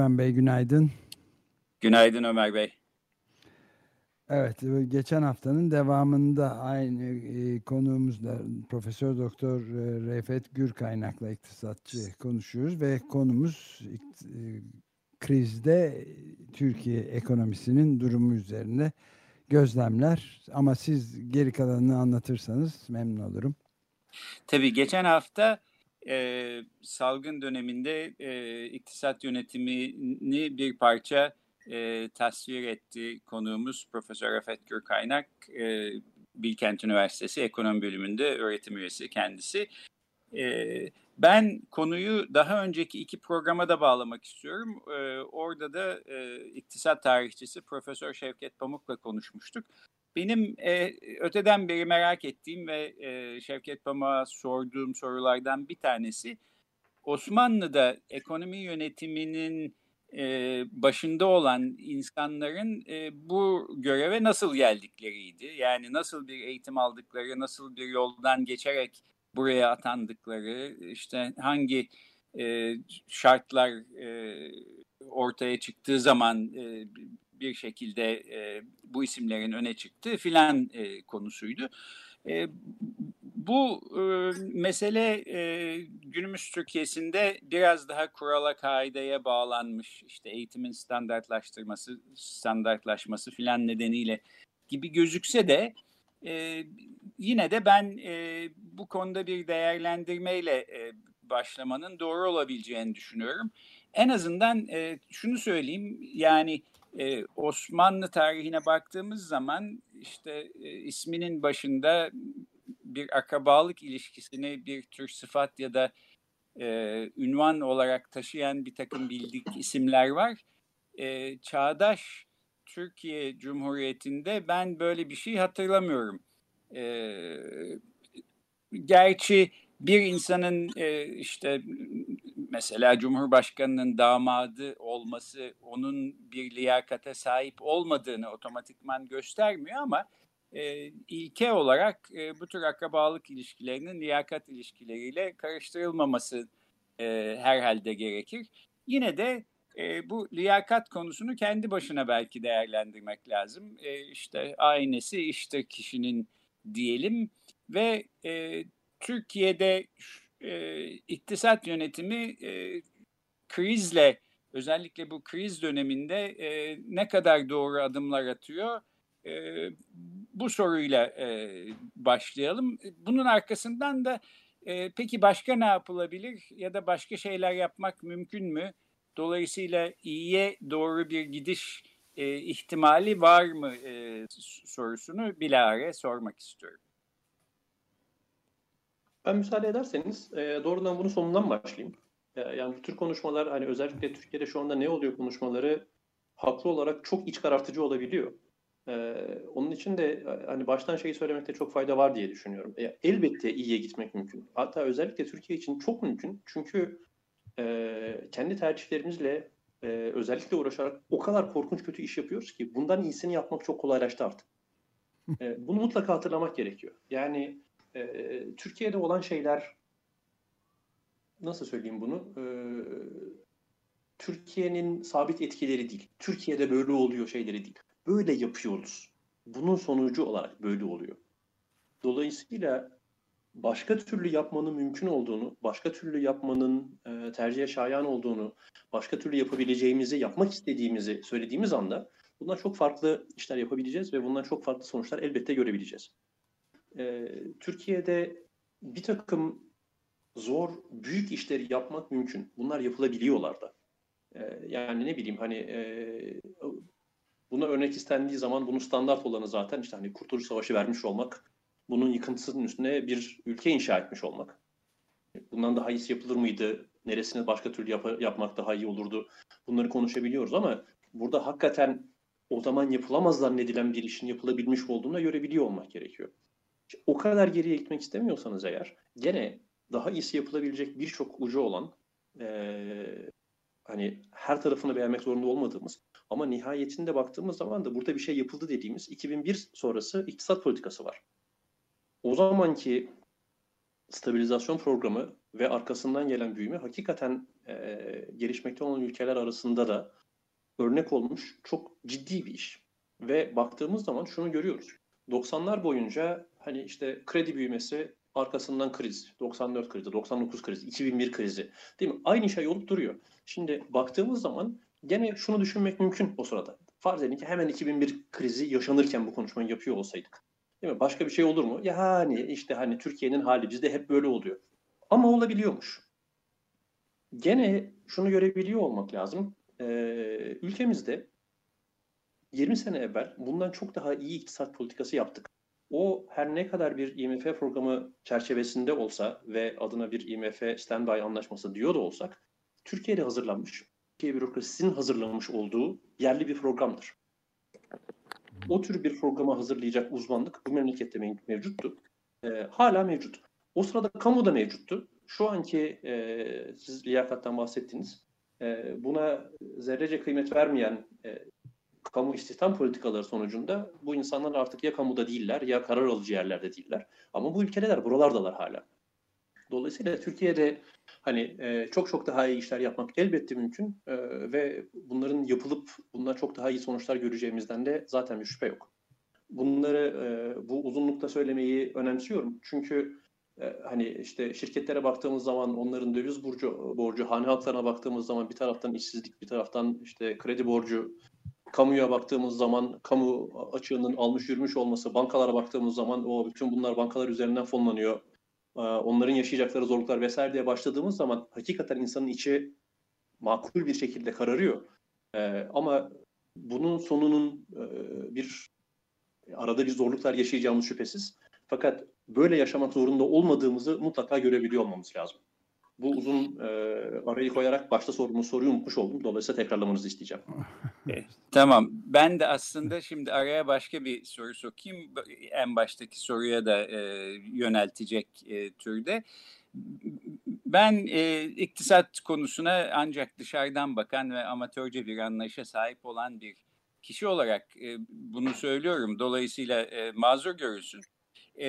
Güven Bey, günaydın. Günaydın Ömer Bey. Evet, geçen haftanın devamında aynı e, konuğumuzla Profesör Doktor e, Refet Gürkaynak'la iktisatçı konuşuyoruz ve konumuz e, krizde Türkiye ekonomisinin durumu üzerine gözlemler. Ama siz geri kalanını anlatırsanız memnun olurum. Tabii geçen hafta e, salgın döneminde e, iktisat yönetimini bir parça e, tasvir etti konuğumuz Profesör Refet Gürkaynak. E, Bilkent Üniversitesi Ekonomi Bölümünde öğretim üyesi kendisi. E, ben konuyu daha önceki iki programa da bağlamak istiyorum. E, orada da e, iktisat tarihçisi Profesör Şevket Pamuk'la konuşmuştuk. Benim e, öteden beri merak ettiğim ve e, Şevket Pamuk'a sorduğum sorulardan bir tanesi Osmanlı'da ekonomi yönetiminin e, başında olan insanların e, bu göreve nasıl geldikleriydi. Yani nasıl bir eğitim aldıkları, nasıl bir yoldan geçerek buraya atandıkları, işte hangi e, şartlar e, ortaya çıktığı zaman e, bir şekilde e, bu isimlerin öne çıktığı filan e, konusuydu. E, bu e, mesele e, günümüz Türkiye'sinde biraz daha kurala kaideye bağlanmış işte eğitimin standartlaştırması, standartlaşması filan nedeniyle gibi gözükse de e, yine de ben e, bu konuda bir değerlendirmeyle e, başlamanın doğru olabileceğini düşünüyorum. En azından e, şunu söyleyeyim yani ee, Osmanlı tarihine baktığımız zaman işte e, isminin başında bir akrabalık ilişkisini bir tür sıfat ya da e, ünvan olarak taşıyan bir takım bildik isimler var. E, çağdaş Türkiye Cumhuriyeti'nde ben böyle bir şey hatırlamıyorum. E, gerçi bir insanın e, işte mesela Cumhurbaşkanı'nın damadı olması onun bir liyakate sahip olmadığını otomatikman göstermiyor ama e, ilke olarak e, bu tür akrabalık ilişkilerinin liyakat ilişkileriyle karıştırılmaması e, herhalde gerekir. Yine de e, bu liyakat konusunu kendi başına belki değerlendirmek lazım. E, işte aynesi işte kişinin diyelim ve e, Türkiye'de e, iktisat yönetimi e, krizle özellikle bu kriz döneminde e, ne kadar doğru adımlar atıyor? E, bu soruyla e, başlayalım. Bunun arkasından da e, peki başka ne yapılabilir ya da başka şeyler yapmak mümkün mü? Dolayısıyla iyiye doğru bir gidiş e, ihtimali var mı e, sorusunu bilahare sormak istiyorum. Ben müsaade ederseniz e, doğrudan bunun sonundan başlayayım. E, yani bu tür konuşmalar hani özellikle Türkiye'de şu anda ne oluyor konuşmaları haklı olarak çok iç karartıcı olabiliyor. E, onun için de e, hani baştan şeyi söylemekte çok fayda var diye düşünüyorum. E, elbette iyiye gitmek mümkün. Hatta özellikle Türkiye için çok mümkün. Çünkü e, kendi tercihlerimizle e, özellikle uğraşarak o kadar korkunç kötü iş yapıyoruz ki bundan iyisini yapmak çok kolaylaştı artık. E, bunu mutlaka hatırlamak gerekiyor. Yani e, Türkiye'de olan şeyler nasıl söyleyeyim bunu? E, Türkiye'nin sabit etkileri değil. Türkiye'de böyle oluyor şeyleri değil. Böyle yapıyoruz. Bunun sonucu olarak böyle oluyor. Dolayısıyla başka türlü yapmanın mümkün olduğunu, başka türlü yapmanın e, tercihe şayan olduğunu, başka türlü yapabileceğimizi, yapmak istediğimizi söylediğimiz anda bundan çok farklı işler yapabileceğiz ve bundan çok farklı sonuçlar elbette görebileceğiz e, Türkiye'de bir takım zor, büyük işleri yapmak mümkün. Bunlar yapılabiliyorlar da. E, yani ne bileyim hani e, Buna örnek istendiği zaman bunun standart olanı zaten işte hani Kurtuluş Savaşı vermiş olmak, bunun yıkıntısının üstüne bir ülke inşa etmiş olmak. Bundan daha iyisi yapılır mıydı? Neresini başka türlü yap- yapmak daha iyi olurdu? Bunları konuşabiliyoruz ama burada hakikaten o zaman yapılamaz zannedilen bir işin yapılabilmiş olduğunu görebiliyor olmak gerekiyor. O kadar geriye gitmek istemiyorsanız eğer gene daha iyisi yapılabilecek birçok ucu olan ee, hani her tarafını beğenmek zorunda olmadığımız ama nihayetinde baktığımız zaman da burada bir şey yapıldı dediğimiz 2001 sonrası iktisat politikası var. O zamanki stabilizasyon programı ve arkasından gelen büyüme hakikaten e, gelişmekte olan ülkeler arasında da örnek olmuş çok ciddi bir iş. Ve baktığımız zaman şunu görüyoruz. 90'lar boyunca hani işte kredi büyümesi arkasından kriz, 94 krizi, 99 krizi, 2001 krizi değil mi? Aynı şey olup duruyor. Şimdi baktığımız zaman gene şunu düşünmek mümkün o sırada. Farz edin ki hemen 2001 krizi yaşanırken bu konuşmayı yapıyor olsaydık. Değil mi? Başka bir şey olur mu? Ya hani işte hani Türkiye'nin hali bizde hep böyle oluyor. Ama olabiliyormuş. Gene şunu görebiliyor olmak lazım. Ee, ülkemizde 20 sene evvel bundan çok daha iyi iktisat politikası yaptık. O her ne kadar bir IMF programı çerçevesinde olsa ve adına bir IMF standby anlaşması diyor da olsak, Türkiye'de hazırlanmış, Türkiye bürokrasisinin hazırlanmış olduğu yerli bir programdır. O tür bir programı hazırlayacak uzmanlık bu memlekette mevcuttu. E, hala mevcut. O sırada kamuda mevcuttu. Şu anki e, siz liyakattan bahsettiniz. E, buna zerrece kıymet vermeyen e, kamu istihdam politikaları sonucunda bu insanlar artık ya kamuda değiller ya karar alıcı yerlerde değiller. Ama bu ülkedeler, buralardalar hala. Dolayısıyla Türkiye'de hani e, çok çok daha iyi işler yapmak elbette mümkün e, ve bunların yapılıp bundan çok daha iyi sonuçlar göreceğimizden de zaten bir şüphe yok. Bunları e, bu uzunlukta söylemeyi önemsiyorum. Çünkü e, hani işte şirketlere baktığımız zaman onların döviz borcu, borcu hane halklarına baktığımız zaman bir taraftan işsizlik, bir taraftan işte kredi borcu, kamuya baktığımız zaman kamu açığının almış yürümüş olması, bankalara baktığımız zaman o bütün bunlar bankalar üzerinden fonlanıyor. Ee, onların yaşayacakları zorluklar vesaire diye başladığımız zaman hakikaten insanın içi makul bir şekilde kararıyor. Ee, ama bunun sonunun e, bir arada bir zorluklar yaşayacağımız şüphesiz. Fakat böyle yaşamak zorunda olmadığımızı mutlaka görebiliyor olmamız lazım. Bu uzun e, arayı koyarak başta sorduğumuz soruyu unutmuş oldum. Dolayısıyla tekrarlamanızı isteyeceğim. E, tamam. Ben de aslında şimdi araya başka bir soru sokayım. En baştaki soruya da e, yöneltecek e, türde. Ben e, iktisat konusuna ancak dışarıdan bakan ve amatörce bir anlayışa sahip olan bir kişi olarak e, bunu söylüyorum. Dolayısıyla e, mazur görülsün. E,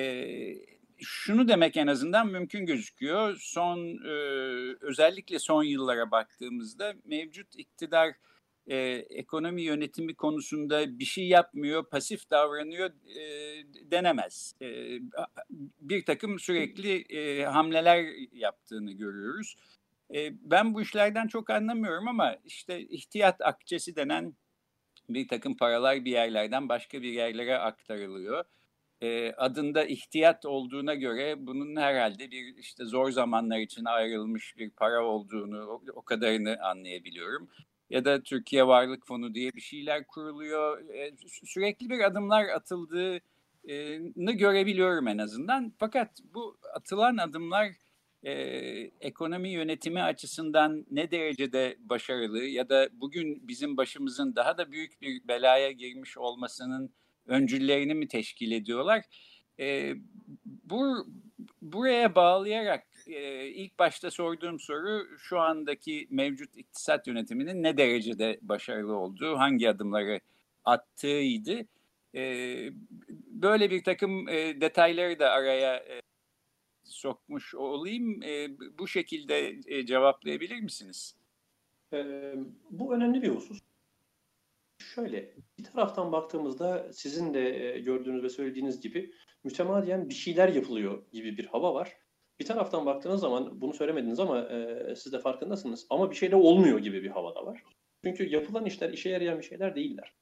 şunu demek en azından mümkün gözüküyor. Son e, özellikle son yıllara baktığımızda mevcut iktidar e, ekonomi yönetimi konusunda bir şey yapmıyor, pasif davranıyor e, denemez. E, bir takım sürekli e, hamleler yaptığını görüyoruz. E, ben bu işlerden çok anlamıyorum ama işte ihtiyat akçesi denen bir takım paralar bir yerlerden başka bir yerlere aktarılıyor e, adında ihtiyat olduğuna göre bunun herhalde bir işte zor zamanlar için ayrılmış bir para olduğunu o, o kadarını anlayabiliyorum. Ya da Türkiye Varlık Fonu diye bir şeyler kuruluyor. E, sürekli bir adımlar atıldığını görebiliyorum en azından. Fakat bu atılan adımlar e, ekonomi yönetimi açısından ne derecede başarılı ya da bugün bizim başımızın daha da büyük bir belaya girmiş olmasının öncüllerini mi teşkil ediyorlar? E, bu buraya bağlayarak e, ilk başta sorduğum soru şu andaki mevcut iktisat yönetiminin ne derecede başarılı olduğu, hangi adımları attığıydı. E, böyle bir takım e, detayları da araya e, sokmuş olayım. E, bu şekilde e, cevaplayabilir misiniz? E, bu önemli bir husus. Şöyle bir taraftan baktığımızda sizin de e, gördüğünüz ve söylediğiniz gibi mütemadiyen bir şeyler yapılıyor gibi bir hava var. Bir taraftan baktığınız zaman bunu söylemediniz ama e, siz de farkındasınız ama bir şey de olmuyor gibi bir hava da var. Çünkü yapılan işler işe yarayan bir şeyler değiller.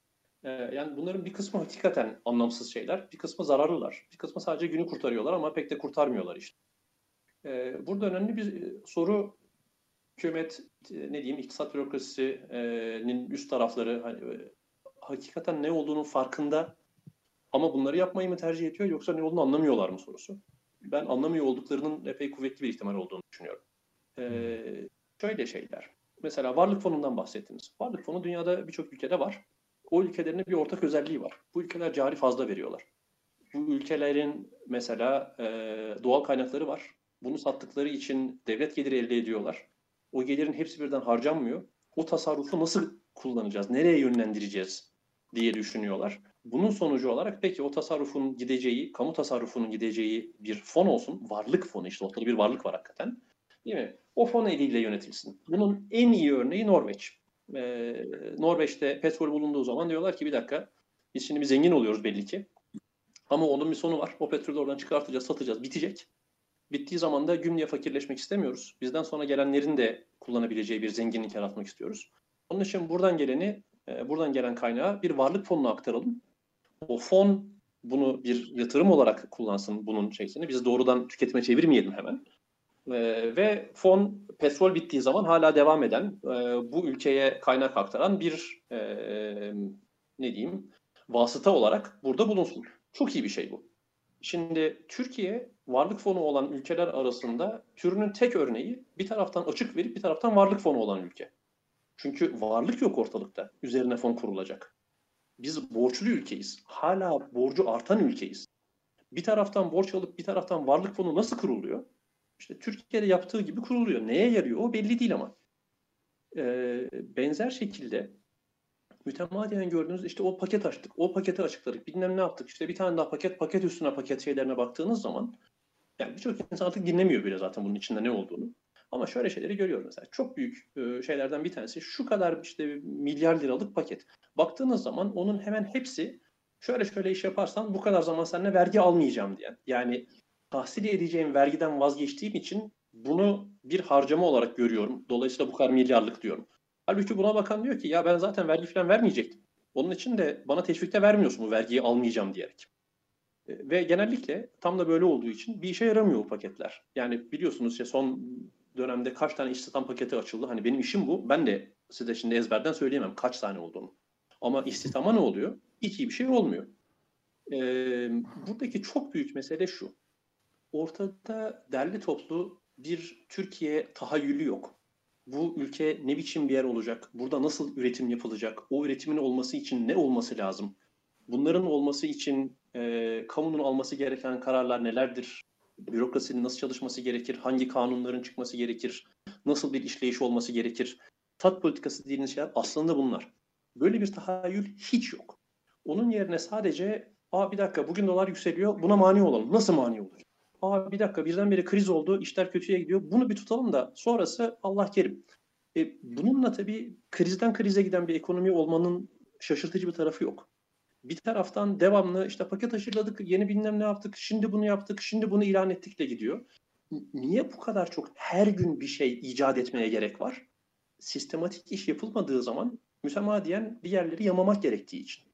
E, yani bunların bir kısmı hakikaten anlamsız şeyler, bir kısmı zararlılar, bir kısmı sadece günü kurtarıyorlar ama pek de kurtarmıyorlar işte. E, burada önemli bir e, soru hükümet ne diyeyim iktisat bürokrasisinin üst tarafları hani hakikaten ne olduğunun farkında ama bunları yapmayı mı tercih ediyor yoksa ne olduğunu anlamıyorlar mı sorusu. Ben anlamıyor olduklarının epey kuvvetli bir ihtimal olduğunu düşünüyorum. Ee, şöyle şeyler. Mesela varlık fonundan bahsettiniz. Varlık fonu dünyada birçok ülkede var. O ülkelerin bir ortak özelliği var. Bu ülkeler cari fazla veriyorlar. Bu ülkelerin mesela e, doğal kaynakları var. Bunu sattıkları için devlet geliri elde ediyorlar. O gelirin hepsi birden harcanmıyor. O tasarrufu nasıl kullanacağız, nereye yönlendireceğiz diye düşünüyorlar. Bunun sonucu olarak peki o tasarrufun gideceği, kamu tasarrufunun gideceği bir fon olsun. Varlık fonu işte ortada bir varlık var hakikaten. Değil mi? O fon eliyle yönetilsin. Bunun en iyi örneği Norveç. Ee, Norveç'te petrol bulunduğu zaman diyorlar ki bir dakika biz şimdi bir zengin oluyoruz belli ki. Ama onun bir sonu var. O petrolü oradan çıkartacağız, satacağız, bitecek. Bittiği zaman da güm diye fakirleşmek istemiyoruz. Bizden sonra gelenlerin de kullanabileceği bir zenginlik yaratmak istiyoruz. Onun için buradan geleni, e, buradan gelen kaynağı bir varlık fonuna aktaralım. O fon bunu bir yatırım olarak kullansın bunun şeysini. Biz doğrudan tüketime çevirmeyelim hemen. Ee, ve fon petrol bittiği zaman hala devam eden, e, bu ülkeye kaynak aktaran bir e, ne diyeyim vasıta olarak burada bulunsun. Çok iyi bir şey bu. Şimdi Türkiye varlık fonu olan ülkeler arasında türünün tek örneği bir taraftan açık verip bir taraftan varlık fonu olan ülke. Çünkü varlık yok ortalıkta. Üzerine fon kurulacak. Biz borçlu ülkeyiz. Hala borcu artan ülkeyiz. Bir taraftan borç alıp bir taraftan varlık fonu nasıl kuruluyor? İşte Türkiye'de yaptığı gibi kuruluyor. Neye yarıyor o belli değil ama. Ee, benzer şekilde mütemadiyen gördüğünüz işte o paket açtık, o paketi açıkladık, bilmem ne yaptık. İşte bir tane daha paket, paket üstüne paket şeylerine baktığınız zaman yani birçok insan artık dinlemiyor bile zaten bunun içinde ne olduğunu. Ama şöyle şeyleri görüyoruz mesela. Çok büyük e, şeylerden bir tanesi şu kadar işte milyar liralık paket. Baktığınız zaman onun hemen hepsi şöyle şöyle iş yaparsan bu kadar zaman seninle vergi almayacağım diyen. Yani tahsil edeceğim vergiden vazgeçtiğim için bunu bir harcama olarak görüyorum. Dolayısıyla bu kadar milyarlık diyorum. Halbuki buna bakan diyor ki ya ben zaten vergi falan vermeyecektim. Onun için de bana teşvikte vermiyorsun bu vergiyi almayacağım diyerek. E, ve genellikle tam da böyle olduğu için bir işe yaramıyor bu paketler. Yani biliyorsunuz işte son dönemde kaç tane istihdam paketi açıldı. Hani benim işim bu. Ben de size şimdi ezberden söyleyemem kaç tane olduğunu. Ama istihdama ne oluyor? Hiç iyi bir şey olmuyor. Ee, buradaki çok büyük mesele şu. Ortada derli toplu bir Türkiye tahayyülü yok. Bu ülke ne biçim bir yer olacak? Burada nasıl üretim yapılacak? O üretimin olması için ne olması lazım? Bunların olması için e, kamunun alması gereken kararlar nelerdir? Bürokrasinin nasıl çalışması gerekir, hangi kanunların çıkması gerekir, nasıl bir işleyiş olması gerekir. Tat politikası dediğiniz şeyler aslında bunlar. Böyle bir tahayyül hiç yok. Onun yerine sadece aa bir dakika bugün dolar yükseliyor buna mani olalım. Nasıl mani olur? Aa bir dakika birdenbire kriz oldu işler kötüye gidiyor. Bunu bir tutalım da sonrası Allah kerim. E, bununla tabii krizden krize giden bir ekonomi olmanın şaşırtıcı bir tarafı yok bir taraftan devamlı işte paket aşıladık, yeni bilmem ne yaptık, şimdi bunu yaptık, şimdi bunu ilan ettik de gidiyor. Niye bu kadar çok her gün bir şey icat etmeye gerek var? Sistematik iş yapılmadığı zaman mütemadiyen bir yerleri yamamak gerektiği için.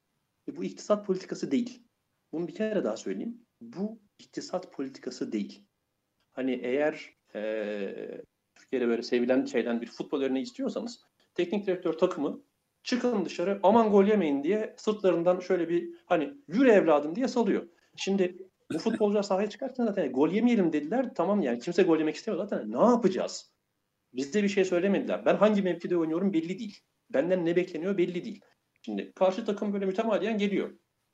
E bu iktisat politikası değil. Bunu bir kere daha söyleyeyim. Bu iktisat politikası değil. Hani eğer e, Türkiye'de böyle sevilen şeyden bir futbol örneği istiyorsanız teknik direktör takımı çıkın dışarı aman gol yemeyin diye sırtlarından şöyle bir hani yürü evladım diye salıyor. Şimdi bu futbolcular sahaya çıkarken zaten gol yemeyelim dediler. Tamam yani kimse gol yemek istemiyor zaten. Ne yapacağız? Bizde bir şey söylemediler. Ben hangi mevkide oynuyorum belli değil. Benden ne bekleniyor belli değil. Şimdi karşı takım böyle mütemadiyen geliyor.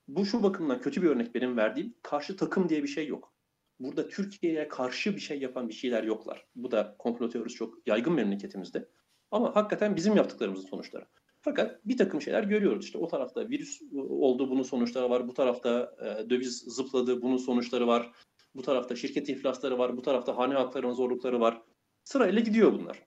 Bu şu bakımdan kötü bir örnek benim verdiğim. Karşı takım diye bir şey yok. Burada Türkiye'ye karşı bir şey yapan bir şeyler yoklar. Bu da komplo teorisi çok yaygın memleketimizde. Ama hakikaten bizim yaptıklarımızın sonuçları. Fakat bir takım şeyler görüyoruz. İşte o tarafta virüs oldu bunun sonuçları var. Bu tarafta e, döviz zıpladı bunun sonuçları var. Bu tarafta şirket iflasları var. Bu tarafta hane haklarının zorlukları var. Sırayla gidiyor bunlar.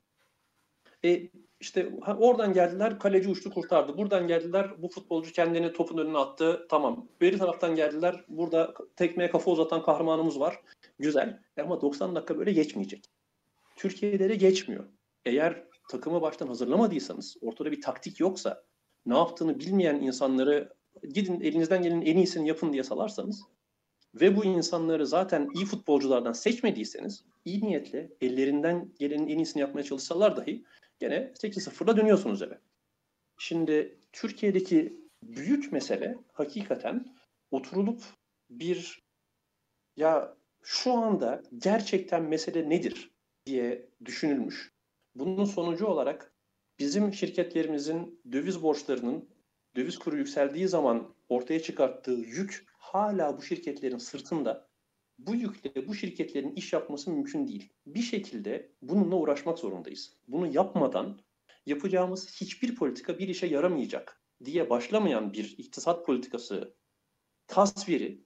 E, işte oradan geldiler kaleci uçtu kurtardı. Buradan geldiler bu futbolcu kendini topun önüne attı. Tamam. Beri taraftan geldiler. Burada tekmeye kafa uzatan kahramanımız var. Güzel. E, ama 90 dakika böyle geçmeyecek. Türkiye'de de geçmiyor. Eğer takımı baştan hazırlamadıysanız, ortada bir taktik yoksa, ne yaptığını bilmeyen insanları gidin elinizden gelenin en iyisini yapın diye salarsanız ve bu insanları zaten iyi futbolculardan seçmediyseniz iyi niyetle ellerinden gelenin en iyisini yapmaya çalışsalar dahi gene 8-0'la dönüyorsunuz eve. Şimdi Türkiye'deki büyük mesele hakikaten oturulup bir ya şu anda gerçekten mesele nedir diye düşünülmüş. Bunun sonucu olarak bizim şirketlerimizin döviz borçlarının döviz kuru yükseldiği zaman ortaya çıkarttığı yük hala bu şirketlerin sırtında. Bu yükle bu şirketlerin iş yapması mümkün değil. Bir şekilde bununla uğraşmak zorundayız. Bunu yapmadan yapacağımız hiçbir politika bir işe yaramayacak diye başlamayan bir iktisat politikası tasviri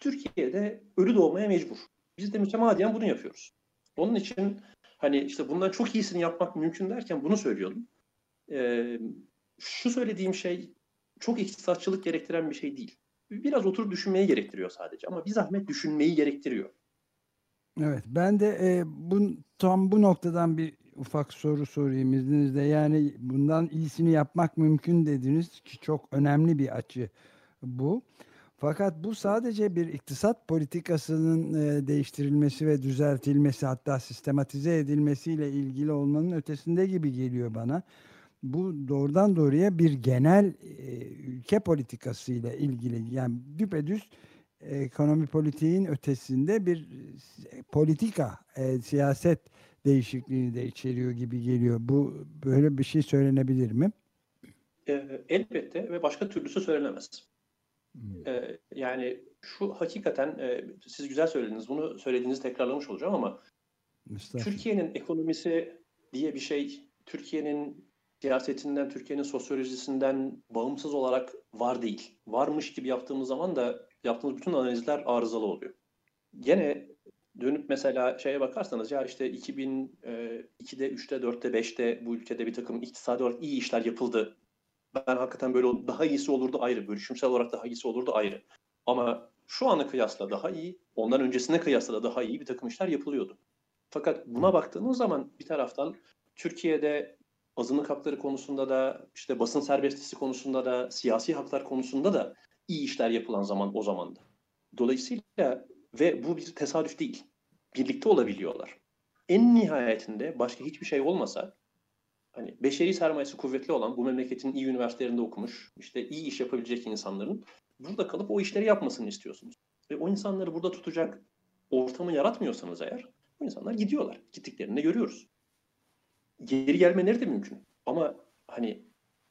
Türkiye'de ölü doğmaya mecbur. Biz de mütemadiyen bunu yapıyoruz. Onun için hani işte bundan çok iyisini yapmak mümkün derken bunu söylüyordum. Ee, şu söylediğim şey çok iktisatçılık gerektiren bir şey değil. Biraz oturup düşünmeyi gerektiriyor sadece ama bir zahmet düşünmeyi gerektiriyor. Evet ben de e, bu, tam bu noktadan bir ufak soru sorayım izninizle. Yani bundan iyisini yapmak mümkün dediniz ki çok önemli bir açı bu. Fakat bu sadece bir iktisat politikasının e, değiştirilmesi ve düzeltilmesi hatta sistematize edilmesiyle ilgili olmanın ötesinde gibi geliyor bana. Bu doğrudan doğruya bir genel e, ülke politikasıyla ilgili yani düpedüz ekonomi politiğin ötesinde bir e, politika, siyaset değişikliğini de içeriyor gibi geliyor. Bu böyle bir şey söylenebilir mi? Elbette ve başka türlüsü söylenemez. Hmm. E, yani şu hakikaten e, siz güzel söylediniz. Bunu söylediğinizi tekrarlamış olacağım ama Türkiye'nin ekonomisi diye bir şey Türkiye'nin siyasetinden, Türkiye'nin sosyolojisinden bağımsız olarak var değil. Varmış gibi yaptığımız zaman da yaptığımız bütün analizler arızalı oluyor. Gene dönüp mesela şeye bakarsanız ya işte 2002'de, 3'te, 4'te, 5'te bu ülkede bir takım iktisadi olarak iyi işler yapıldı. Ben hakikaten böyle daha iyisi olurdu ayrı. Bölüşümsel olarak daha iyisi olurdu ayrı. Ama şu ana kıyasla daha iyi, ondan öncesine kıyasla da daha iyi bir takım işler yapılıyordu. Fakat buna baktığınız zaman bir taraftan Türkiye'de azınlık hakları konusunda da işte basın serbestisi konusunda da siyasi haklar konusunda da iyi işler yapılan zaman o zamanda. Dolayısıyla ve bu bir tesadüf değil. Birlikte olabiliyorlar. En nihayetinde başka hiçbir şey olmasa hani beşeri sermayesi kuvvetli olan bu memleketin iyi üniversitelerinde okumuş, işte iyi iş yapabilecek insanların burada kalıp o işleri yapmasını istiyorsunuz. Ve o insanları burada tutacak ortamı yaratmıyorsanız eğer o insanlar gidiyorlar. Gittiklerini görüyoruz. Geri gelmeleri de mümkün. Ama hani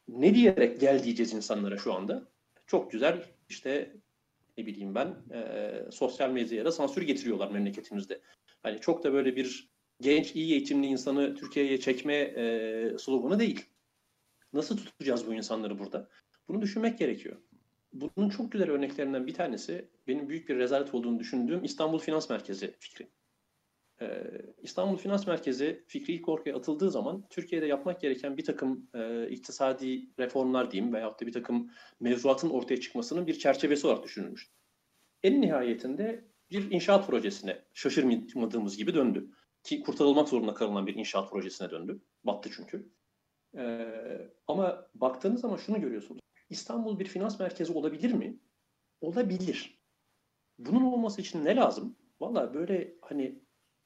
ne diyerek gel diyeceğiz insanlara şu anda? Çok güzel işte ne bileyim ben e, sosyal medyaya da sansür getiriyorlar memleketimizde. Hani çok da böyle bir genç iyi eğitimli insanı Türkiye'ye çekme e, sloganı değil. Nasıl tutacağız bu insanları burada? Bunu düşünmek gerekiyor. Bunun çok güzel örneklerinden bir tanesi benim büyük bir rezalet olduğunu düşündüğüm İstanbul Finans Merkezi fikri. Ee, İstanbul Finans Merkezi fikri ilk ortaya atıldığı zaman Türkiye'de yapmak gereken bir takım e, iktisadi reformlar diyeyim veyahut da bir takım mevzuatın ortaya çıkmasının bir çerçevesi olarak düşünülmüş. En nihayetinde bir inşaat projesine şaşırmadığımız gibi döndü. Ki kurtarılmak zorunda kalınan bir inşaat projesine döndü. Battı çünkü. Ee, ama baktığınız zaman şunu görüyorsunuz. İstanbul bir finans merkezi olabilir mi? Olabilir. Bunun olması için ne lazım? Valla böyle hani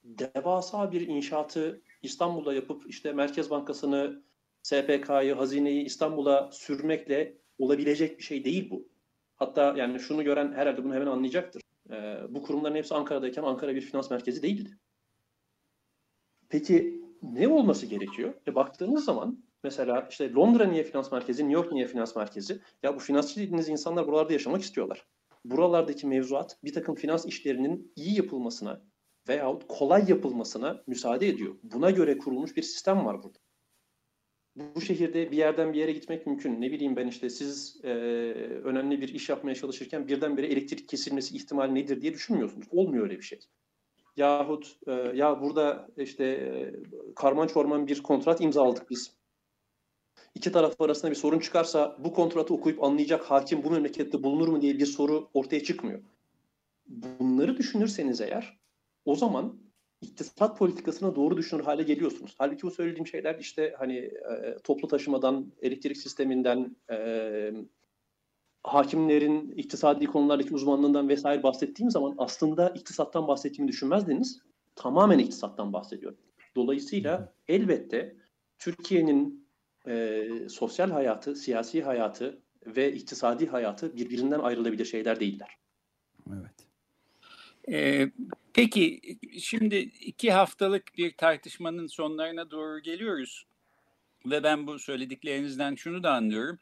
devasa bir inşaatı İstanbul'da yapıp işte Merkez Bankası'nı, SPK'yı, hazineyi İstanbul'a sürmekle olabilecek bir şey değil bu. Hatta yani şunu gören herhalde bunu hemen anlayacaktır. Ee, bu kurumların hepsi Ankara'dayken Ankara bir finans merkezi değildi. Peki ne olması gerekiyor? E baktığınız zaman mesela işte Londra niye finans merkezi, New York niye finans merkezi? Ya bu finansçı dediğiniz insanlar buralarda yaşamak istiyorlar. Buralardaki mevzuat bir takım finans işlerinin iyi yapılmasına, veyahut kolay yapılmasına müsaade ediyor. Buna göre kurulmuş bir sistem var burada. Bu şehirde bir yerden bir yere gitmek mümkün. Ne bileyim ben işte siz e, önemli bir iş yapmaya çalışırken birdenbire elektrik kesilmesi ihtimali nedir diye düşünmüyorsunuz. Olmuyor öyle bir şey. Yahut e, ya burada işte e, karman çorman bir kontrat imzaladık biz. İki taraf arasında bir sorun çıkarsa bu kontratı okuyup anlayacak hakim bu memlekette bulunur mu diye bir soru ortaya çıkmıyor. Bunları düşünürseniz eğer o zaman iktisat politikasına doğru düşünür hale geliyorsunuz. Halbuki bu söylediğim şeyler işte hani e, toplu taşımadan, elektrik sisteminden, e, hakimlerin iktisadi konulardaki uzmanlığından vesaire bahsettiğim zaman aslında iktisattan bahsettiğimi düşünmezdiniz. Tamamen iktisattan bahsediyorum. Dolayısıyla elbette Türkiye'nin e, sosyal hayatı, siyasi hayatı, ve iktisadi hayatı birbirinden ayrılabilir şeyler değiller. Evet. Ee, peki şimdi iki haftalık bir tartışmanın sonlarına doğru geliyoruz ve ben bu söylediklerinizden şunu da anlıyorum.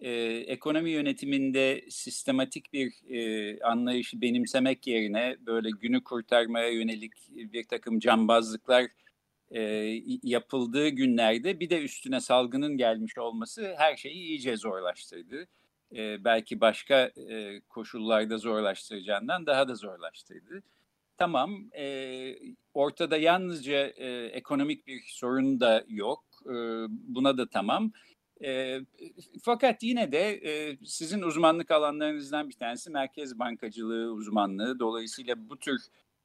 Ee, ekonomi yönetiminde sistematik bir e, anlayışı benimsemek yerine böyle günü kurtarmaya yönelik bir takım cambazlıklar e, yapıldığı günlerde bir de üstüne salgının gelmiş olması her şeyi iyice zorlaştırdı. E, belki başka e, koşullarda zorlaştıracağından daha da zorlaştırdı. Tamam, e, ortada yalnızca e, ekonomik bir sorun da yok. E, buna da tamam. E, fakat yine de e, sizin uzmanlık alanlarınızdan bir tanesi merkez bankacılığı uzmanlığı. Dolayısıyla bu tür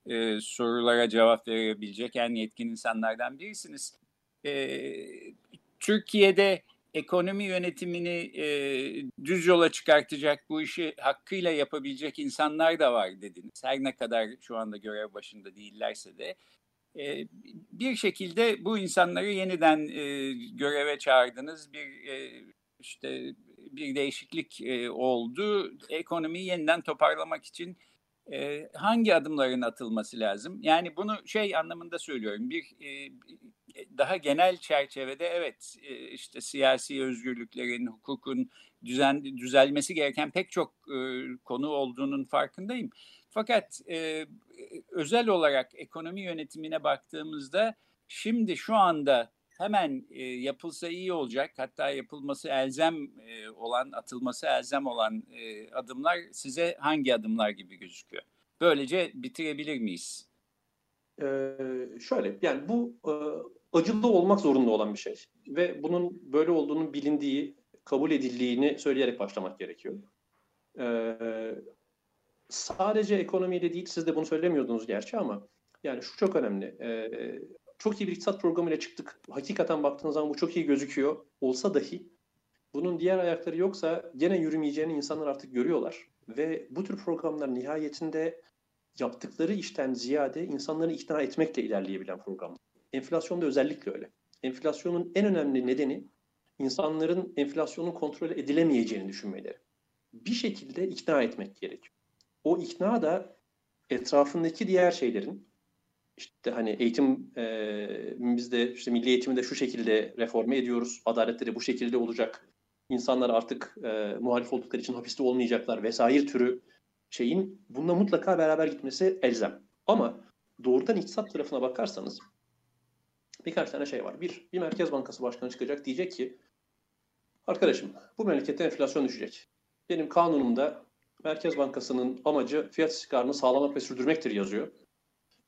e, sorulara cevap verebilecek en yetkin insanlardan birisiniz. E, Türkiye'de ekonomi yönetimini e, düz yola çıkartacak, bu işi hakkıyla yapabilecek insanlar da var dediniz. Her ne kadar şu anda görev başında değillerse de. Bir şekilde bu insanları yeniden göreve çağırdınız. Bir işte bir değişiklik oldu. Ekonomiyi yeniden toparlamak için hangi adımların atılması lazım? Yani bunu şey anlamında söylüyorum. Bir daha genel çerçevede evet işte siyasi özgürlüklerin, hukukun düzen düzelmesi gereken pek çok e, konu olduğunun farkındayım. Fakat e, özel olarak ekonomi yönetimine baktığımızda şimdi şu anda hemen e, yapılsa iyi olacak hatta yapılması elzem e, olan atılması elzem olan e, adımlar size hangi adımlar gibi gözüküyor? Böylece bitirebilir miyiz? Ee, şöyle yani bu e, acılı olmak zorunda olan bir şey ve bunun böyle olduğunun bilindiği, kabul edildiğini söyleyerek başlamak gerekiyor. Ee, sadece ekonomiyle değil, siz de bunu söylemiyordunuz gerçi ama yani şu çok önemli. Ee, çok iyi bir iktisat programıyla çıktık. Hakikaten baktığınız zaman bu çok iyi gözüküyor. Olsa dahi bunun diğer ayakları yoksa gene yürümeyeceğini insanlar artık görüyorlar. Ve bu tür programlar nihayetinde yaptıkları işten ziyade insanları ikna etmekle ilerleyebilen program. Enflasyonda özellikle öyle. Enflasyonun en önemli nedeni insanların enflasyonun kontrol edilemeyeceğini düşünmeleri. Bir şekilde ikna etmek gerekiyor. O ikna da etrafındaki diğer şeylerin işte hani eğitim e, bizde işte milli eğitimi de şu şekilde reforme ediyoruz. Adaletleri bu şekilde olacak. İnsanlar artık e, muhalif oldukları için hapiste olmayacaklar vesaire türü şeyin bununla mutlaka beraber gitmesi elzem. Ama doğrudan iktisat tarafına bakarsanız birkaç tane şey var. Bir, bir Merkez Bankası Başkanı çıkacak diyecek ki arkadaşım bu memlekette enflasyon düşecek. Benim kanunumda Merkez Bankası'nın amacı fiyat istikrarını sağlamak ve sürdürmektir yazıyor.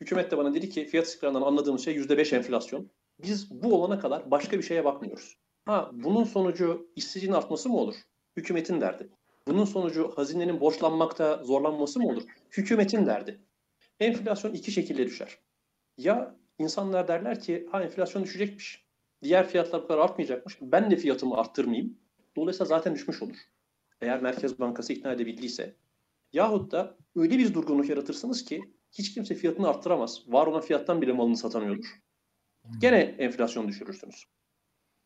Hükümet de bana dedi ki fiyat istikrarından anladığımız şey %5 enflasyon. Biz bu olana kadar başka bir şeye bakmıyoruz. Ha bunun sonucu işsizliğin artması mı olur? Hükümetin derdi. Bunun sonucu hazinenin borçlanmakta zorlanması mı olur? Hükümetin derdi. Enflasyon iki şekilde düşer. Ya insanlar derler ki ha enflasyon düşecekmiş. Diğer fiyatlar bu kadar artmayacakmış. Ben de fiyatımı arttırmayayım. Dolayısıyla zaten düşmüş olur. Eğer Merkez Bankası ikna edebildiyse. Yahut da öyle bir durgunluk yaratırsınız ki hiç kimse fiyatını arttıramaz. Var olan fiyattan bile malını satamıyordur. Gene enflasyon düşürürsünüz.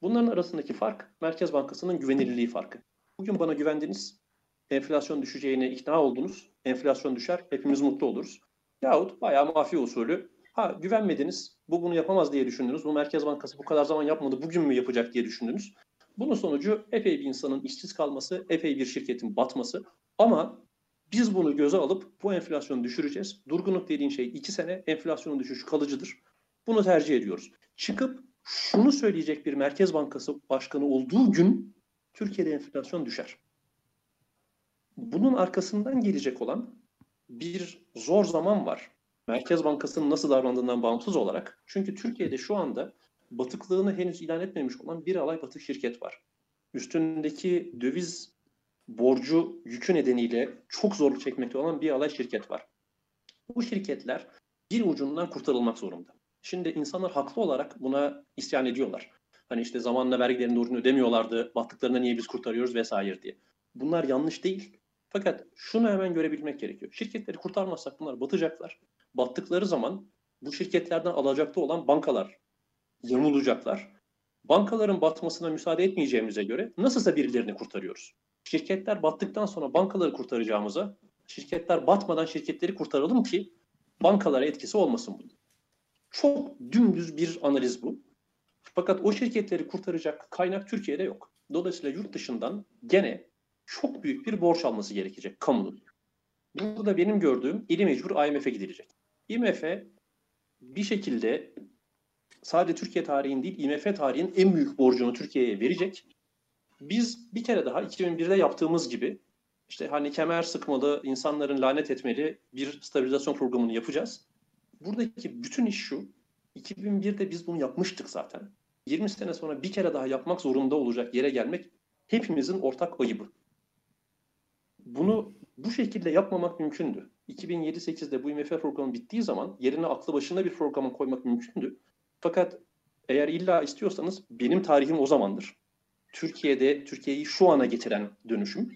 Bunların arasındaki fark Merkez Bankası'nın güvenilirliği farkı. Bugün bana güvendiniz, enflasyon düşeceğine ikna oldunuz, enflasyon düşer, hepimiz mutlu oluruz. Yahut bayağı mafya usulü, ha güvenmediniz, bu bunu yapamaz diye düşündünüz, bu Merkez Bankası bu kadar zaman yapmadı, bugün mü yapacak diye düşündünüz. Bunun sonucu epey bir insanın işsiz kalması, epey bir şirketin batması ama biz bunu göze alıp bu enflasyonu düşüreceğiz. Durgunluk dediğin şey iki sene, enflasyonun düşüşü kalıcıdır. Bunu tercih ediyoruz. Çıkıp şunu söyleyecek bir Merkez Bankası başkanı olduğu gün Türkiye'de enflasyon düşer. Bunun arkasından gelecek olan bir zor zaman var. Merkez Bankası'nın nasıl davrandığından bağımsız olarak. Çünkü Türkiye'de şu anda batıklığını henüz ilan etmemiş olan bir alay batık şirket var. Üstündeki döviz borcu yükü nedeniyle çok zorluk çekmekte olan bir alay şirket var. Bu şirketler bir ucundan kurtarılmak zorunda. Şimdi insanlar haklı olarak buna isyan ediyorlar. Hani işte zamanla vergilerini doğru ödemiyorlardı, battıklarında niye biz kurtarıyoruz vesaire diye. Bunlar yanlış değil. Fakat şunu hemen görebilmek gerekiyor. Şirketleri kurtarmazsak bunlar batacaklar. Battıkları zaman bu şirketlerden alacaklı olan bankalar yamulacaklar. Bankaların batmasına müsaade etmeyeceğimize göre nasılsa birilerini kurtarıyoruz. şirketler battıktan sonra bankaları kurtaracağımıza şirketler batmadan şirketleri kurtaralım ki bankalara etkisi olmasın bunun. Çok dümdüz bir analiz bu. Fakat o şirketleri kurtaracak kaynak Türkiye'de yok. Dolayısıyla yurt dışından gene çok büyük bir borç alması gerekecek kamunun. Burada benim gördüğüm ili mecbur IMF'e gidilecek. IMF bir şekilde sadece Türkiye tarihinin değil IMF tarihinin en büyük borcunu Türkiye'ye verecek. Biz bir kere daha 2001'de yaptığımız gibi işte hani kemer sıkmalı, insanların lanet etmeli bir stabilizasyon programını yapacağız. Buradaki bütün iş şu. 2001'de biz bunu yapmıştık zaten. 20 sene sonra bir kere daha yapmak zorunda olacak yere gelmek hepimizin ortak ayıbı. Bunu bu şekilde yapmamak mümkündü. 2007-8'de bu IMF programı bittiği zaman yerine aklı başında bir programı koymak mümkündü. Fakat eğer illa istiyorsanız benim tarihim o zamandır. Türkiye'de Türkiye'yi şu ana getiren dönüşüm.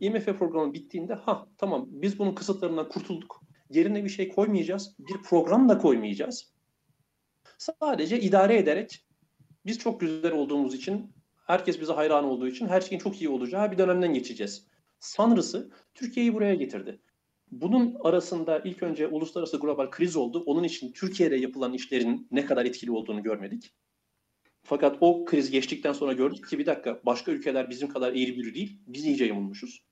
IMF programı bittiğinde ha tamam biz bunun kısıtlarından kurtulduk. Yerine bir şey koymayacağız. Bir program da koymayacağız. Sadece idare ederek biz çok güzel olduğumuz için herkes bize hayran olduğu için her şeyin çok iyi olacağı bir dönemden geçeceğiz. Sanrısı Türkiye'yi buraya getirdi. Bunun arasında ilk önce uluslararası global kriz oldu. Onun için Türkiye'de yapılan işlerin ne kadar etkili olduğunu görmedik. Fakat o kriz geçtikten sonra gördük ki bir dakika başka ülkeler bizim kadar eğri bürü değil. Biz iyice yamulmuşuz.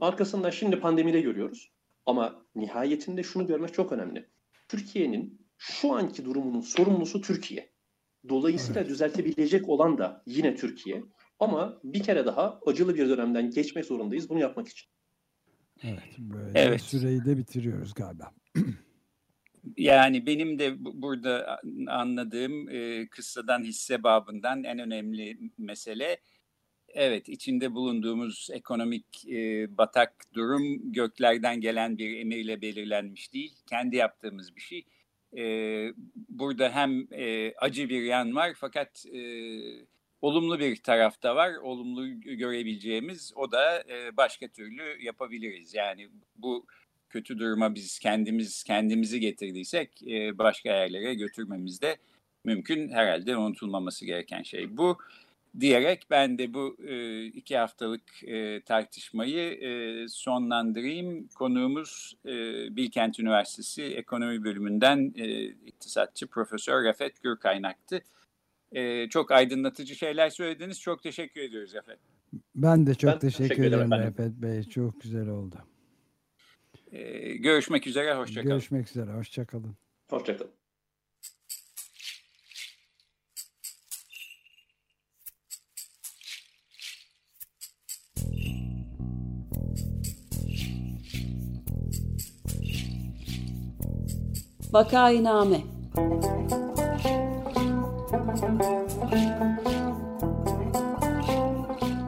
Arkasından şimdi pandemide görüyoruz. Ama nihayetinde şunu görmek çok önemli. Türkiye'nin şu anki durumunun sorumlusu Türkiye. Dolayısıyla evet. düzeltebilecek olan da yine Türkiye. Ama bir kere daha acılı bir dönemden geçmek zorundayız bunu yapmak için. Evet, böyle evet. süreyi de bitiriyoruz galiba. Yani benim de burada anladığım e, kıssadan hisse babından en önemli mesele evet içinde bulunduğumuz ekonomik e, batak durum göklerden gelen bir emirle belirlenmiş değil. Kendi yaptığımız bir şey. E, burada hem e, acı bir yan var fakat e, olumlu bir tarafta var. Olumlu görebileceğimiz o da e, başka türlü yapabiliriz. Yani bu kötü duruma biz kendimiz kendimizi getirdiysek e, başka yerlere götürmemiz de mümkün. Herhalde unutulmaması gereken şey bu diyerek ben de bu e, iki haftalık e, tartışmayı e, sonlandırayım. Konuğumuz e, Bilkent Üniversitesi Ekonomi Bölümünden e, iktisatçı Profesör Rafet Gürkaynak'tı. E, çok aydınlatıcı şeyler söylediniz. Çok teşekkür ediyoruz Rafet. Ben de çok ben teşekkür, teşekkür ederim Rafet Bey. Çok güzel oldu. E, görüşmek üzere. Hoşçakalın. Görüşmek üzere. Hoşçakalın. Hoşçakalın. Vakainame